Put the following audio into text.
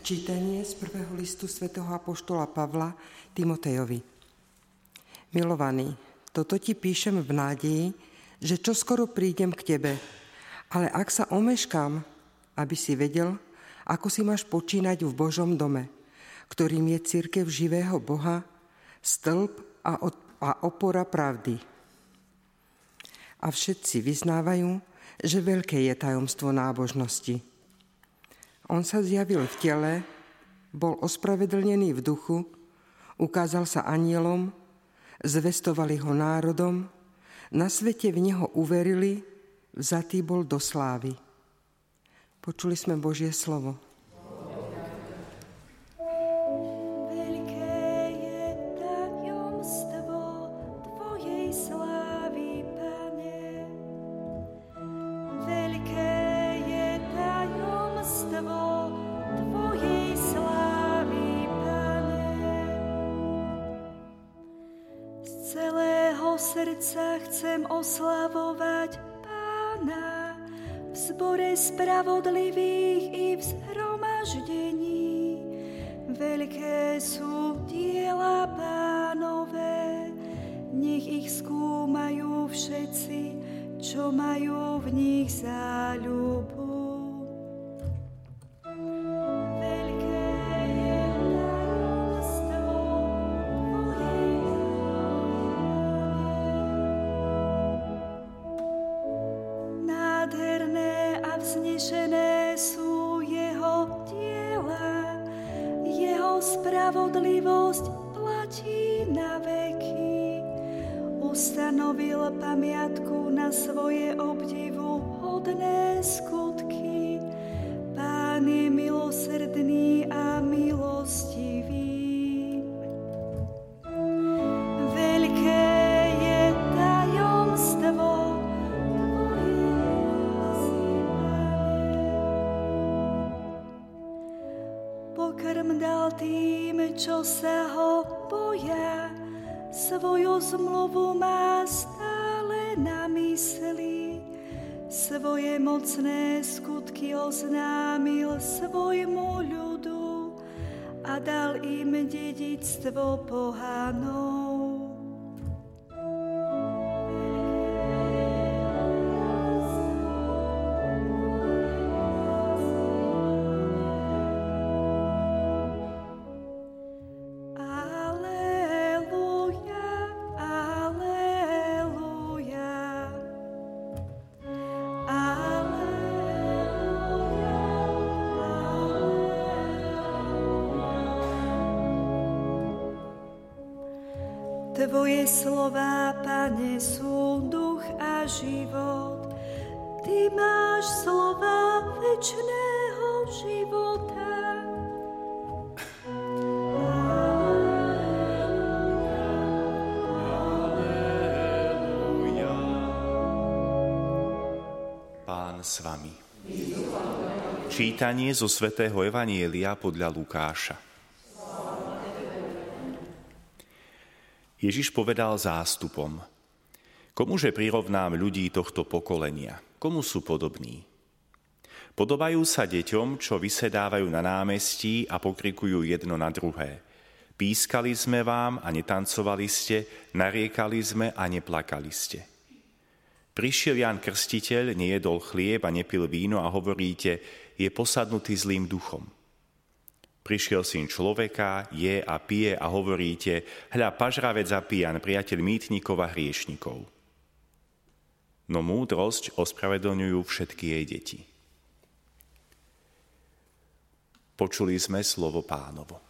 Čítanie z prvého listu svätého Apoštola Pavla Timotejovi. Milovaný, toto ti píšem v nádeji, že čoskoro prídem k tebe, ale ak sa omeškám, aby si vedel, ako si máš počínať v Božom dome, ktorým je církev živého Boha, stĺp a, a opora pravdy. A všetci vyznávajú, že veľké je tajomstvo nábožnosti – on sa zjavil v tele, bol ospravedlnený v duchu, ukázal sa anielom, zvestovali ho národom, na svete v neho uverili, vzatý bol do slávy. Počuli sme Božie slovo. Srdca chcem oslavovať Pána v zbore spravodlivých i v zhromaždení. Veľké sú diela pánové, nech ich skúmajú všetci, čo majú v nich záľubu. Spravodlivosť platí na veky. Ustanovil pamiatku na svoje obdivu hodné skutky. Pán je milosrdný a čo sa ho boja, svoju zmluvu má stále na mysli. Svoje mocné skutky oznámil svojmu ľudu a dal im dedictvo pohanov. Tvoje slova, Pane, sú duch a život. Ty máš slova večného života. Pán s vami. Čítanie zo svätého Evanielia podľa Lukáša. Ježiš povedal zástupom, komuže prirovnám ľudí tohto pokolenia, komu sú podobní? Podobajú sa deťom, čo vysedávajú na námestí a pokrikujú jedno na druhé. Pískali sme vám a netancovali ste, nariekali sme a neplakali ste. Prišiel Jan Krstiteľ, nejedol chlieb a nepil víno a hovoríte, je posadnutý zlým duchom. Prišiel syn človeka, je a pije a hovoríte, hľa pažravec a pijan, priateľ mýtnikov a hriešnikov. No múdrosť ospravedlňujú všetky jej deti. Počuli sme slovo pánovo.